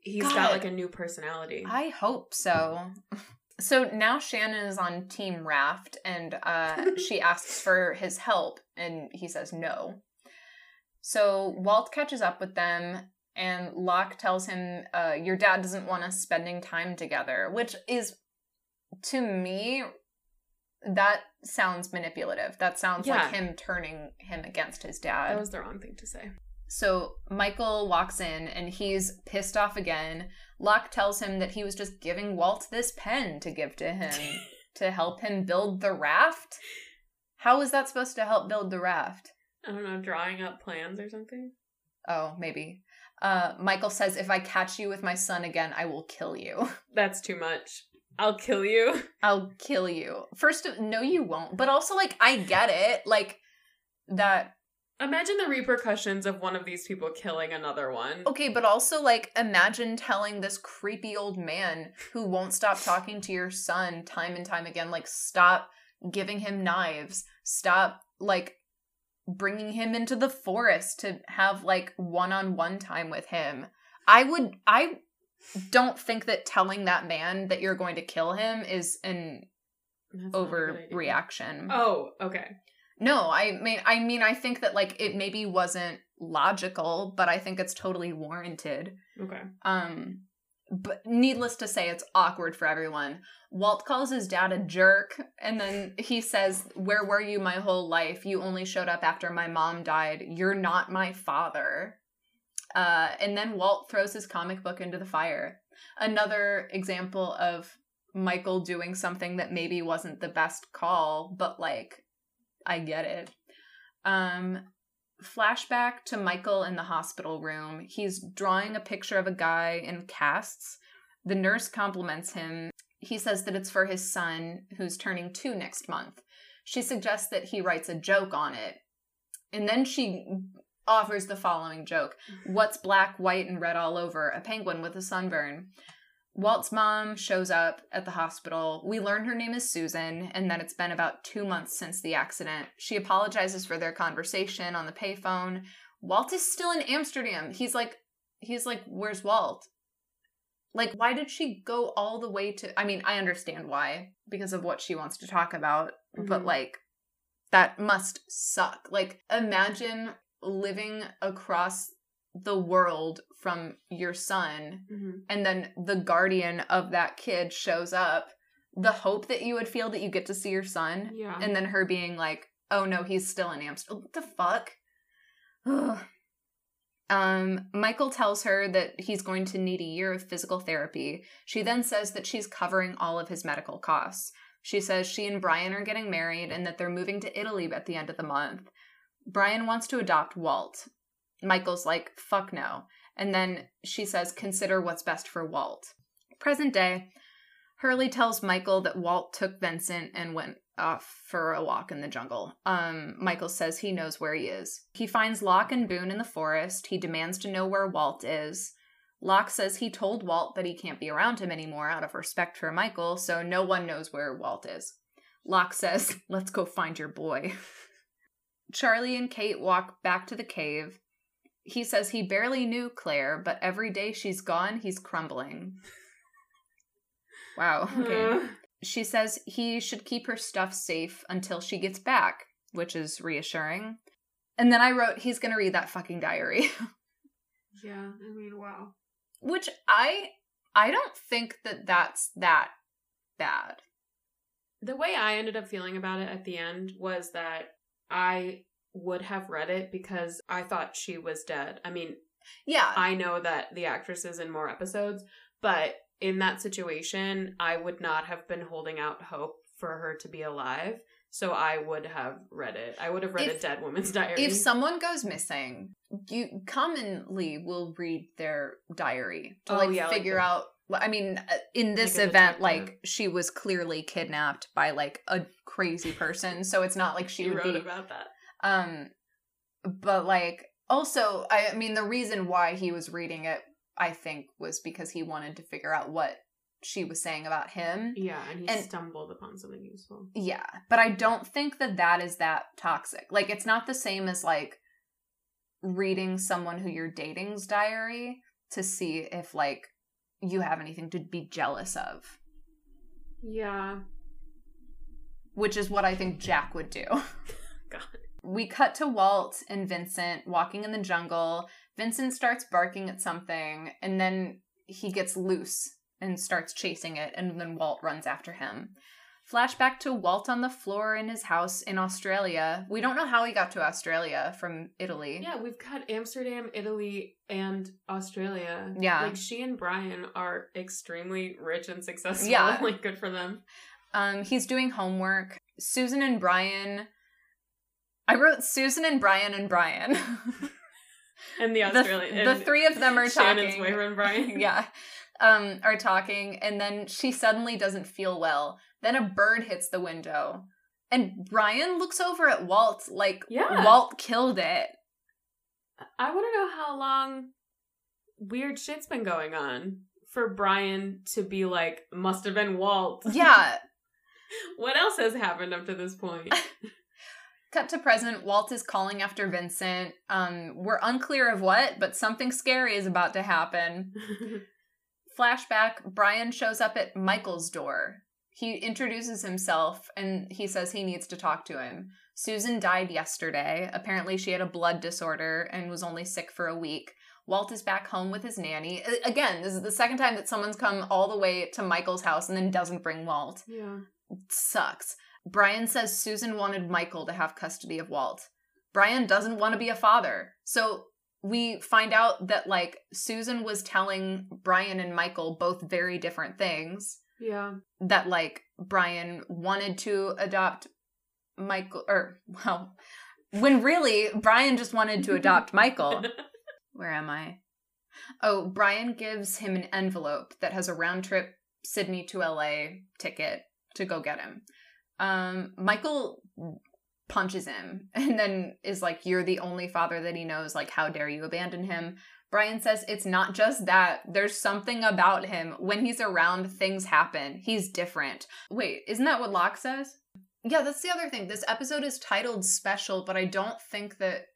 He's God. got like a new personality. I hope so. So now Shannon is on Team Raft and uh, she asks for his help and he says no. So Walt catches up with them and Locke tells him, uh, Your dad doesn't want us spending time together, which is, to me, that sounds manipulative. That sounds Yeah. like him turning him against his dad. that was the wrong thing to say. So Michael walks in and he's pissed off again. Locke tells him that he was just giving Walt this pen to give to him to help him build the raft. How is that supposed to help build the raft? I don't know, drawing up plans or something. Oh, maybe. Uh, Michael says, If I catch you with my son again, I will kill you. That's too much. I'll kill you. I'll kill you. First, of- no, you won't. But also, like, I get it. Like, that Imagine the repercussions of one of these people killing another one. Okay, but also like imagine telling this creepy old man who won't stop talking to your son time and time again like stop giving him knives, stop like bringing him into the forest to have like one-on-one time with him. I would I don't think that telling that man that you're going to kill him is an That's not a good idea. overreaction. Oh, okay. No, I mean I mean I think that like it maybe wasn't logical, but I think it's totally warranted. Okay. Um but needless to say it's awkward for everyone. Walt calls his dad a jerk and then he says, "Where were you my whole life? You only showed up after my mom died. You're not my father." Uh and then Walt throws his comic book into the fire. Another example of Michael doing something that maybe wasn't the best call, but like I get it. Um flashback to Michael in the hospital room. He's drawing a picture of a guy in casts. The nurse compliments him. He says that it's for his son, who's turning two next month. She suggests that he writes a joke on it. And then she offers the following joke What's black, white, and red all over? A penguin with a sunburn. Walt's mom shows up at the hospital. We learn her name is Susan and that it's been about two months since the accident. She apologizes for their conversation on the payphone. Walt is still in Amsterdam. He's like, he's like, where's Walt? Like, why did she go all the way to? I mean, I understand why because of what she wants to talk about, but Mhm. like, that must suck. Like, imagine living across the world from your son hmm and then the guardian of that kid shows up the hope that you would feel that you get to see your son Yeah. and then her being like oh no he's still in amsterdam. What the fuck? Ugh. um michael tells her that he's going to need a year of physical therapy. She then says that she's covering all of his medical costs. She says she and brian are getting married and that they're moving to italy at the end of the month brian wants to adopt walt michael's like fuck no and then she says, consider what's best for Walt. Present day, Hurley tells Michael that Walt took Vincent and went off for a walk in the jungle. Um, Michael says he knows where he is. He finds Locke and Boone in the forest. He demands to know where Walt is. Locke says he told Walt that he can't be around him anymore out of respect for Michael, so no one knows where Walt is. Locke says, let's go find your boy. Charlie and Kate walk back to the cave. He says he barely knew Claire, but every day she's gone, he's crumbling. Wow. Okay. Uh, She says he should keep her stuff safe until she gets back, which is reassuring. And then I wrote, he's going to read that fucking diary, yeah. I mean, wow. which I I don't think that that's that bad. The way I ended up feeling about it at the end was that I would have read it because I thought she was dead. I mean, Yeah. I know that the actress is in more episodes, but in that situation, I would not have been holding out hope for her to be alive. So I would have read it. I would have read If- a dead woman's diary. if someone goes missing, you commonly will read their diary to Oh, like yeah, like figure the- out. I mean, uh, in this Like event, like she was clearly kidnapped by like a crazy person, so it's not like she you would wrote be. about that. Um, but like also, I, I mean, the reason why he was reading it, I think, was because he wanted to figure out what she was saying about him. Yeah, and he And- stumbled upon something useful. Yeah, but I don't think that that is that toxic. Like, it's not the same as like reading someone who you're dating's diary to see if like you have anything to be jealous of, Yeah. which is what I think Jack would do. God. We cut to Walt and Vincent walking in the jungle. Vincent starts barking at something, and then he gets loose and starts chasing it, and then Walt runs after him. Flashback to Walt on the floor in his house in Australia. We don't know how he got to Australia from Italy. Yeah, we've got Amsterdam, Italy, and Australia. Yeah. Like she and Brian are extremely rich and successful. Yeah. like good for them. Um, he's doing homework. Susan and Brian. I wrote Susan and Brian and Brian. And the the, Australian the three of them are talking. Shannon's talking. boyfriend Brian. yeah um are talking and then she suddenly doesn't feel well then a bird hits the window and brian looks over at walt like Yeah. walt killed it I want to know how long weird shit's been going on for Brian to be like, must have been Walt. yeah what else has happened up to this point? cut to present walt is calling after vincent um we're unclear of what but something scary is about to happen flashback brian shows up at michael's door he introduces himself and he says he needs to talk to him. Susan died yesterday. Apparently she had a blood disorder and was only sick for a week. Walt is back home with his nanny. Again this is the second time that someone's come all the way to michael's house and then doesn't bring walt. Yeah. sucks. Brian says susan wanted michael to have custody of walt. Brian doesn't want to be a father. So we find out that like Susan was telling Brian and Michael both very different things. Yeah. That like Brian wanted to adopt Michael, or well, when really Brian just wanted to adopt Michael. Where am I? Oh, Brian gives him an envelope that has a round trip Sydney to LA ticket to go get him. Um, Michael punches him and then is like, You're the only father that he knows. Like, how dare you abandon him? Brian says it's not just that. There's something about him. When he's around, things happen. He's different. Wait, isn't that what Locke says? Yeah, that's the other thing. This episode is titled special, but I don't think that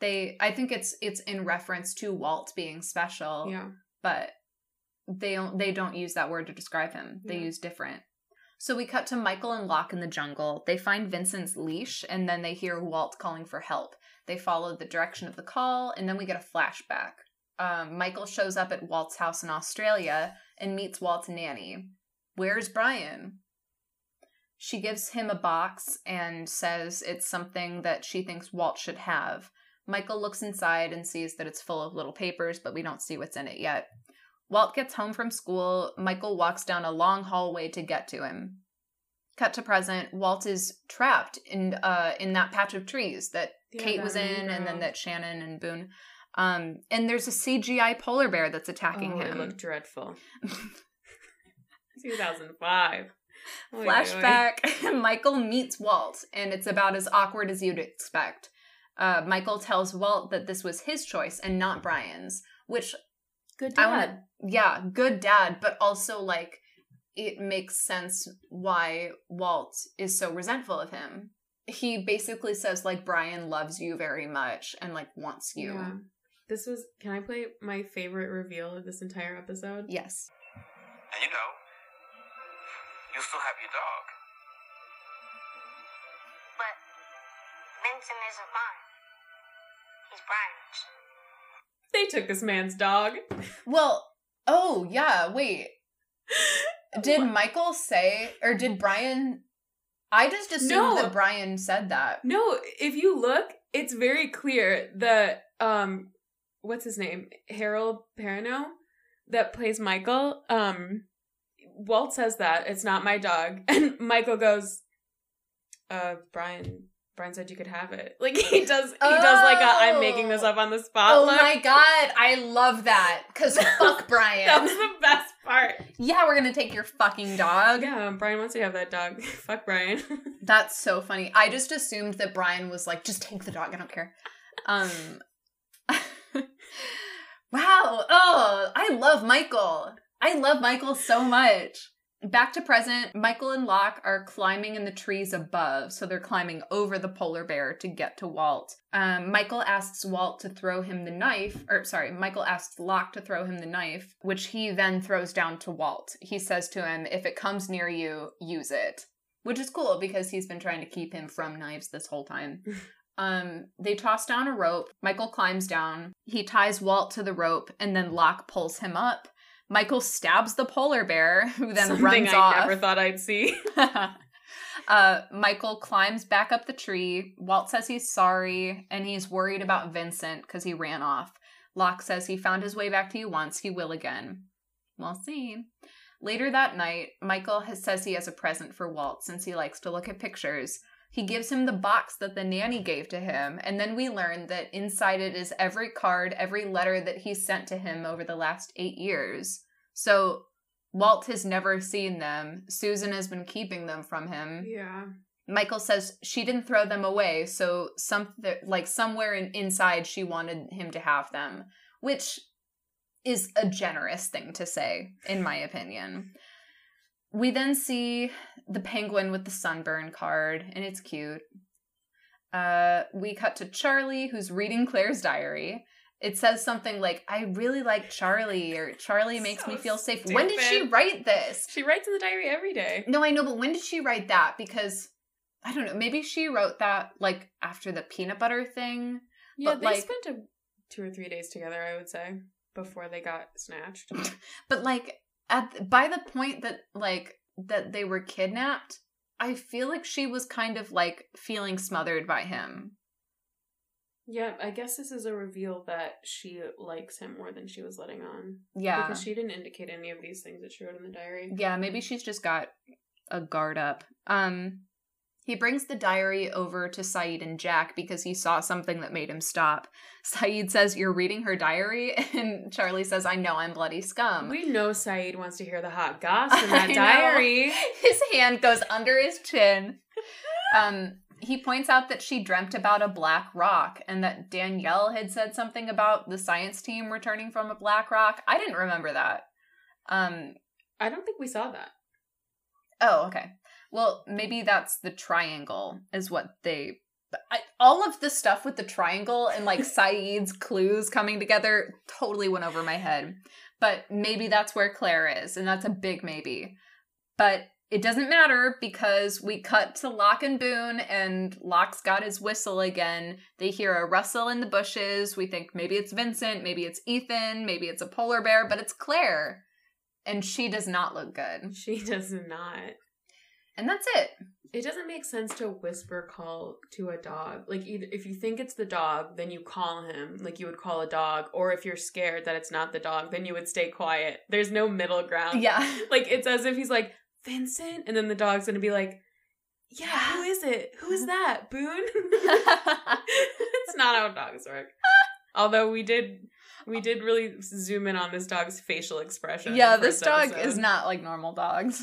they I think it's it's in reference to Walt being special, yeah. but they don't they don't use that word to describe him. They Yeah. use different. So we cut to Michael and Locke in the jungle. They find Vincent's leash and then they hear Walt calling for help. They follow the direction of the call and then we get a flashback. Um, Michael shows up at Walt's house in Australia and meets Walt's nanny. Where's Brian? She gives him a box and says it's something that she thinks Walt should have. Michael looks inside and sees that it's full of little papers, but we don't see what's in it yet. Walt gets home from school. Michael walks down a long hallway to get to him. Cut to present. Walt is trapped in uh in that patch of trees that Yeah, Kate that was in, and then that Shannon and Boone. Um, and there's a CGI polar bear that's attacking oh, him. It looked dreadful. 2005. Oy, oy, oy. Flashback Michael meets Walt, and it's about as awkward as you'd expect. Uh, Michael tells Walt that this was his choice and not Brian's, which Good I dad. want to, yeah, good dad, but also like it makes sense why Walt is so resentful of him. He basically says like Brian loves you very much and like wants you. Yeah. This was. Can I play my favorite reveal of this entire episode? Yes. And you know, you still have your dog. But Vincent isn't mine. He's Brian's. They took this man's dog. Well, Oh, yeah, wait. Did Michael say, or did Brian? I just assumed No. that Brian said that. No, if you look, it's very clear that um what's his name? Harold Perrineau that plays Michael. Um Walt says that it's not my dog. And Michael goes, uh Brian Brian said you could have it. Like he does he does like a I'm making this up on the spot Oh look. my god, I love that. Cause fuck Brian. That was the best part. yeah, we're gonna take your fucking dog. Yeah, Brian wants to have that dog. Fuck Brian. That's so funny. I just assumed that Brian was like, just take the dog, I don't care. Um Wow. Oh, I love Michael. I love Michael so much. Back to present, Michael and Locke are climbing in the trees above, so they're climbing over the polar bear to get to Walt. Um, Michael asks Walt to throw him the knife, or sorry, Michael asks Locke to throw him the knife, which he then throws down to Walt. He says to him, If it comes near you, use it. Which is cool because he's been trying to keep him from knives this whole time. Um, they toss down a rope. Michael climbs down. He ties Walt to the rope, and then Locke pulls him up. Michael stabs the polar bear, who then Something runs I off. I never thought I'd see. uh, Michael climbs back up the tree. Walt says he's sorry and he's worried about Vincent because he ran off. Locke says he found his way back to you once, he will again. We'll see. Later that night, Michael has, says he has a present for Walt since he likes to look at pictures. He gives him the box that the nanny gave to him, and then we learn that inside it is every card, every letter that he sent to him over the last eight years. So Walt has never seen them. Susan has been keeping them from him. yeah. Michael says she didn't throw them away, so some like somewhere in, inside she wanted him to have them, which is a generous thing to say, in my opinion. We then see the penguin with the sunburn card, and it's cute. Uh, we cut to Charlie, who's reading Claire's diary. It says something like, I really like Charlie, or Charlie makes So me feel safe. When did she write this? She writes in the diary every day. No, I know, but when did she write that? Because I don't know. Maybe she wrote that like after the peanut butter thing. Yeah, But, they like- spent a, two or three days together, I would say, before they got snatched. But like at by the point that like that they were kidnapped, I feel like she was kind of like feeling smothered by him. yeah, I guess this is a reveal that she likes him more than she was letting on. Yeah. Because she didn't indicate any of these things that she wrote in the diary. Yeah, maybe she's just got a guard up. Um he brings the diary over to Sayid and Jack because he saw something that made him stop. Sayid says, You're reading her diary? And Charlie says, I know I'm bloody scum. we know Sayid wants to hear the hot goss in that diary. his hand goes under his chin. Um, he points out that she dreamt about a black rock and that Danielle had said something about the science team returning from a black rock. I didn't remember that. Um, I don't think we saw that. oh, okay. Well, maybe that's the triangle, is what they. I, all of the stuff with the triangle and like Sayid's clues coming together totally went over my head. But maybe that's where Claire is, and that's a big maybe. But it doesn't matter because we cut to Locke and Boone, and Locke's got his whistle again. They hear a rustle in the bushes. We think maybe it's Vincent, maybe it's Ethan, maybe it's a polar bear, but it's Claire. And she does not look good. She does not. And that's it. It doesn't make sense to whisper call to a dog. Like either if you think it's the dog, then you call him like you would call a dog, or if you're scared that it's not the dog, then you would stay quiet. There's no middle ground. Yeah. Like it's as if he's like Vincent, and then the dog's gonna be like, "Yeah, who is it? Who is that? Boone?" it's not how dogs work. Although we did, we did really zoom in on this dog's facial expression. yeah, this first dog is not like normal dogs.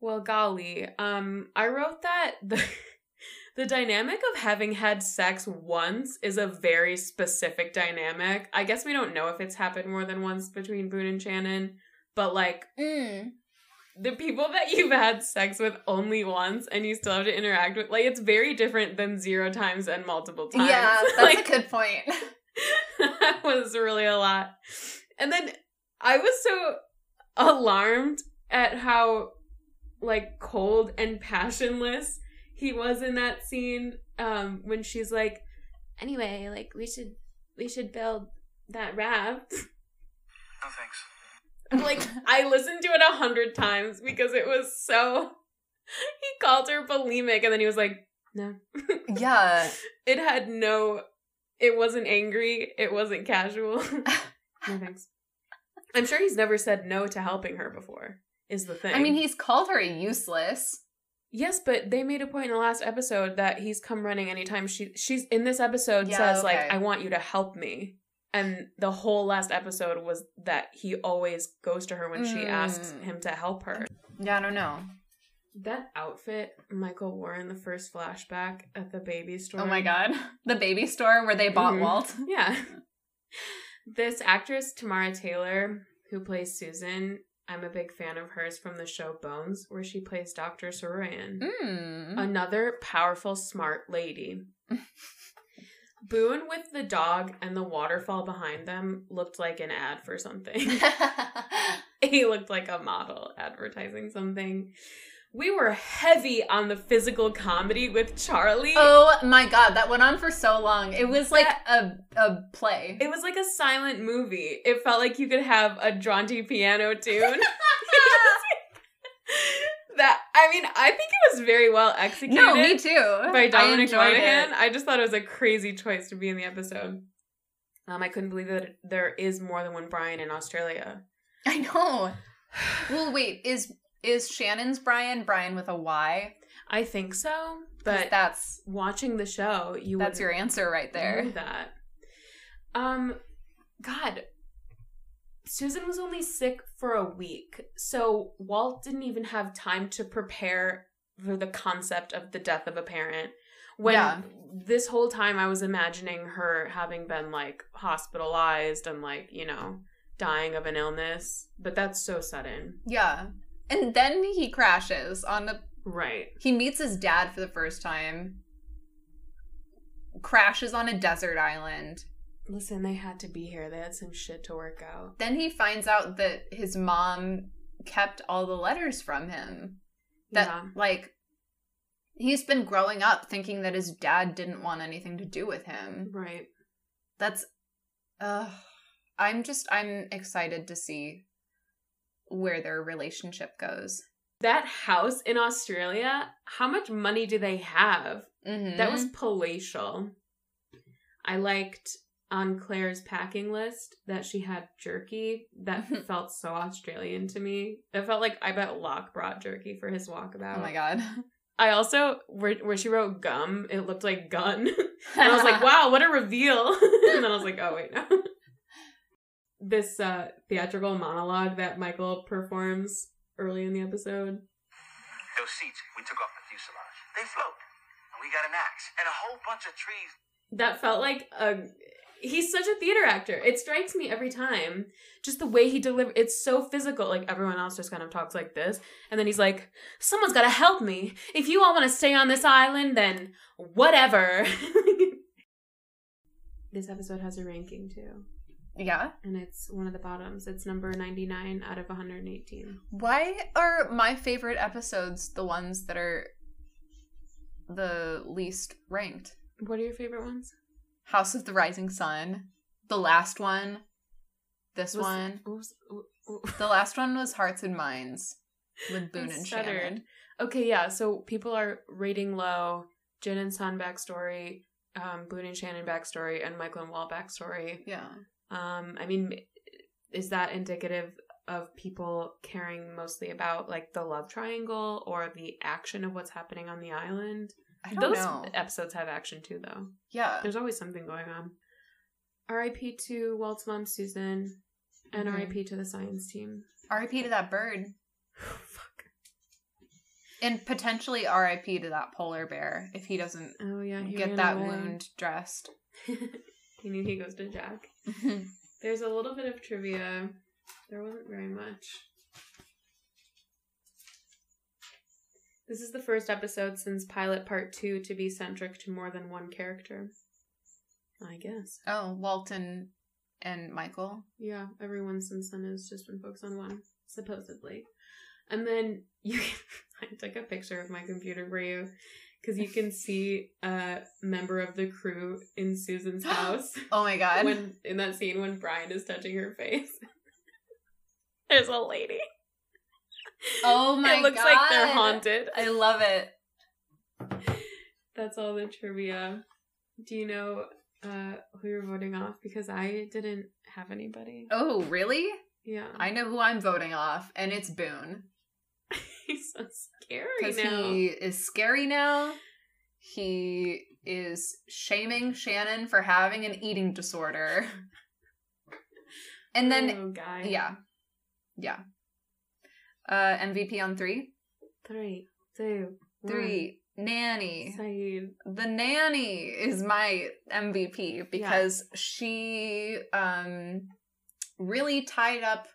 Well, golly, um, I wrote that the the dynamic of having had sex once is a very specific dynamic. I guess we don't know if it's happened more than once between Boone and Shannon, but like Mm. the people that you've had sex with only once and you still have to interact with, like it's very different than zero times and multiple times. Yeah, that's like, a good point. that was really a lot. And then I was so alarmed at how like cold and passionless he was in that scene um when she's like anyway like we should we should build that raft No thanks. Like I listened to it a hundred times because it was so. He called her bulimic, and then he was like, "No." yeah. it had no. It wasn't angry. It wasn't casual. no thanks. I'm sure he's never said no to helping her before. Is the thing. I mean, he's called her useless. Yes, but they made a point in the last episode that he's come running anytime she she's in this episode Yeah, says okay. like I want you to help me. And the whole last episode was that he always goes to her when she asks Mm. him to help her. Yeah, I don't know. That outfit Michael wore in the first flashback at the baby store. Oh my god. The baby store where they bought Mhm. Walt. Yeah. This actress, Tamara Taylor, who plays Susan, I'm a big fan of hers from the show Bones, where she plays Dr. Saroyan. Mm. Another powerful, smart lady. Boone with the dog and the waterfall behind them looked like an ad for something. he looked like a model advertising something. We were heavy on the physical comedy with Charlie. oh my god, that went on for so long. It was like a a play. It was like a silent movie. It felt like you could have a jaunty piano tune. that I mean, I think it was very well executed. no, me too. by I Dominic enjoyed Monaghan. it. I just thought it was a crazy choice to be in the episode. Um, I couldn't believe that there is more than one Brian in Australia. I know. Well, wait, is is Shannon's Brian Brian with a Y? I think so, but that's watching the show, you that's your answer right there. that. Um, God, Susan was only sick for a week, so Walt didn't even have time to prepare for the concept of the death of a parent. When Yeah. this whole time I was imagining her having been like hospitalized and like, you know, dying of an illness, but that's so sudden. Yeah. And then he crashes on the Right. he meets his dad for the first time. Crashes on a desert island. Listen, they had to be here. They had some shit to work out. Then he finds out that his mom kept all the letters from him. That yeah. like he's been growing up thinking that his dad didn't want anything to do with him. Right. That's uh I'm just I'm excited to see where their relationship goes. That house in Australia, how much money do they have? Mm-hmm. That was palatial. I liked on Claire's packing list that she had jerky. That felt so Australian to me. It felt like I bet Locke brought jerky for his walkabout. Oh my god. I also where where she wrote gum, it looked like gun. and I was like, wow, what a reveal. and then I was like, oh wait, no. This uh theatrical monologue that Michael performs early in the episode. Those seats we took off the fuselage. They float. And we got an axe and a whole bunch of trees. that felt like a he's such a theater actor it strikes me every time just the way he delivers it's so physical like everyone else just kind of talks like this and then he's like someone's got to help me if you all want to stay on this island then whatever this episode has a ranking too yeah. and it's one of the bottoms it's number 99 out of 118 Why are my favorite episodes the ones that are the least ranked? what are your favorite ones House of the Rising Sun, the last one, this Was- one. was- w- w- The last one was Hearts and Minds with Boone and. Shannon. Okay, yeah. So people are rating low Jin and Sun backstory, um, Boone and Shannon backstory, and Michael and Walt backstory. Yeah. Um, I mean, is that indicative of people caring mostly about like the love triangle or the action of what's happening on the island? I don't Those know. episodes have action too, though. Yeah. There's always something going on. R.I.P. to Walt's mom, Susan, and Mhm. R.I.P. to the science team. RIP to that bird. Fuck. And potentially RIP to that polar bear if he doesn't Oh yeah, he get that away. wound dressed. he knew he goes to Jack. There's a little bit of trivia. There wasn't very much. This is the first episode since pilot part two to be centric to more than one character. I guess. oh, Walton and Michael. Yeah, everyone since then has just been focused on one, supposedly. And then you, I took a picture of my computer for you because you can see a member of the crew in Susan's house Oh my god. when in that scene when Brian is touching her face. There's a lady. Oh my it looks like they're haunted. I love it. That's all the trivia. Do you know uh, who you're voting off? Because I didn't have anybody. Oh, really? Yeah. I know who I'm voting off, and it's Boone. He's so scary Because now. he is scary now. He is shaming Shannon for having an eating disorder. And then, oh, guy. yeah. Yeah. Uh, MVP on three? Three, two, one. Three. Nanny. Sayid. the nanny is my MVP because she um really tied up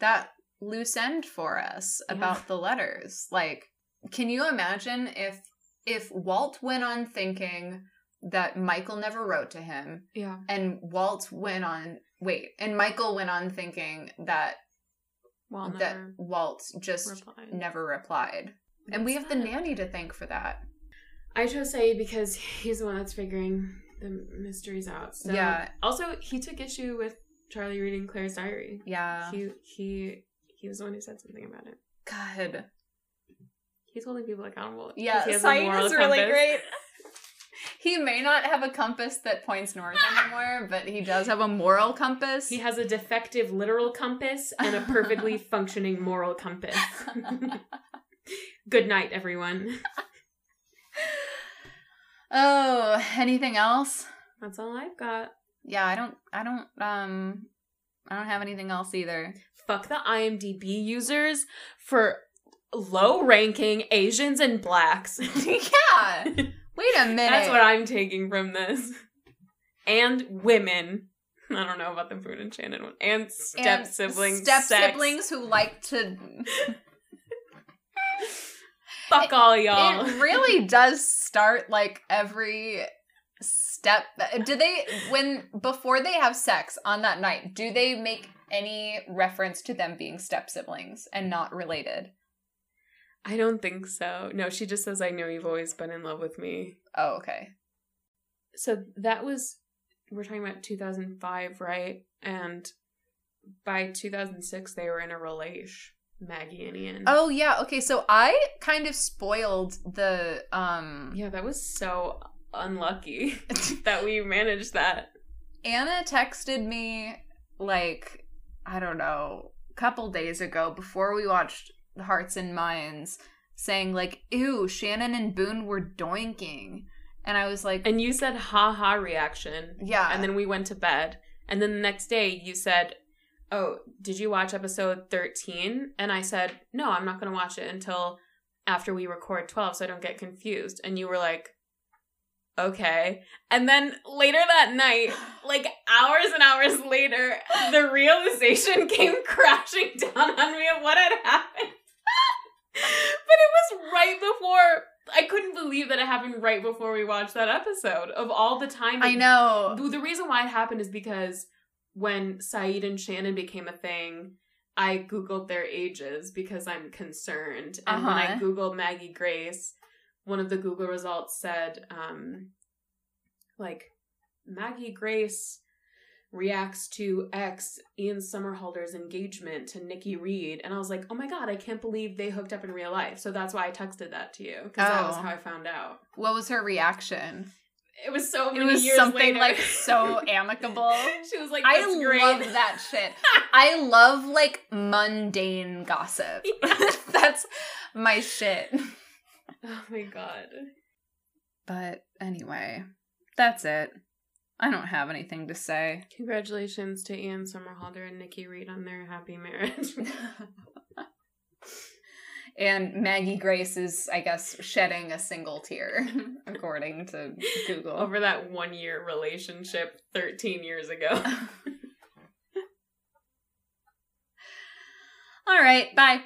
that loose end for us Yeah. about the letters. Like, can you imagine if if Walt went on thinking that Michael never wrote to him Yeah. and Walt went on wait, and Michael went on thinking that Well, that Walt just replied. never replied. And we have the nanny to thank for that. I chose Sayid because he's the one that's figuring the mysteries out. So. Yeah. Also, he took issue with Charlie reading Claire's diary. Yeah. He he he was the one who said something about it. God. He's holding people accountable. Yeah, he has a moral is really compass. great. He may not have a compass that points north anymore, but he does have a moral compass. He has a defective literal compass and a perfectly functioning moral compass. Good night, everyone. oh, anything else? That's all I've got. Yeah, I don't I don't um I don't have anything else either. Fuck the IMDb users for low ranking Asians and blacks. yeah. Wait a minute. That's what I'm taking from this. And women. I don't know about the and Shannon one. And step siblings. Step sex. siblings who like to Fuck all y'all. It really does start like every step. Do they when before they have sex on that night? Do they make any reference to them being step siblings and not related? I don't think so. No, she just says, I know you've always been in love with me. Oh, okay. So that was, we're talking about 2005, right? And by 2006, they were in a relation, Maggie and Ian. Oh yeah. Okay. So I kind of spoiled the um. Yeah, that was so unlucky that we managed that. Anna texted me like I don't know, a couple days ago before we watched Hearts and Minds, saying like, "Ew, Shannon and Boone were doinking," and I was like, And you said, ha ha reaction. "Yeah," And then we went to bed. And then the next day, you said, Oh, did you watch episode 13? And I said, No, I'm not going to watch it until after we record 12 so I don't get confused. And you were like, Okay. And then later that night, like hours and hours later, the realization came crashing down on me of what had happened. but it was right before. I couldn't believe that it happened right before we watched that episode. Of all the time, I know. the reason why it happened is because when Sayid and Shannon became a thing, I googled their ages because I'm concerned. And when I Uh-huh. googled Maggie Grace, one of the Google results said, um, like Maggie Grace reacts to ex Ian Somerhalder's engagement to Nikki Reed, and I was like, oh my god, I can't believe they hooked up in real life. So that's why I texted that to you because that was Oh. how I found out. What was her reaction? It was so It was something later. like so amicable. she was like, I great." love that shit. I love like mundane gossip. That's my shit. Oh my god. But anyway, that's it. I don't have anything to say. Congratulations to Ian Somerhalder and Nikki Reed on their happy marriage. and Maggie Grace is, I guess, shedding a single tear, according to Google. Over that one year relationship 13 years ago. All right, bye.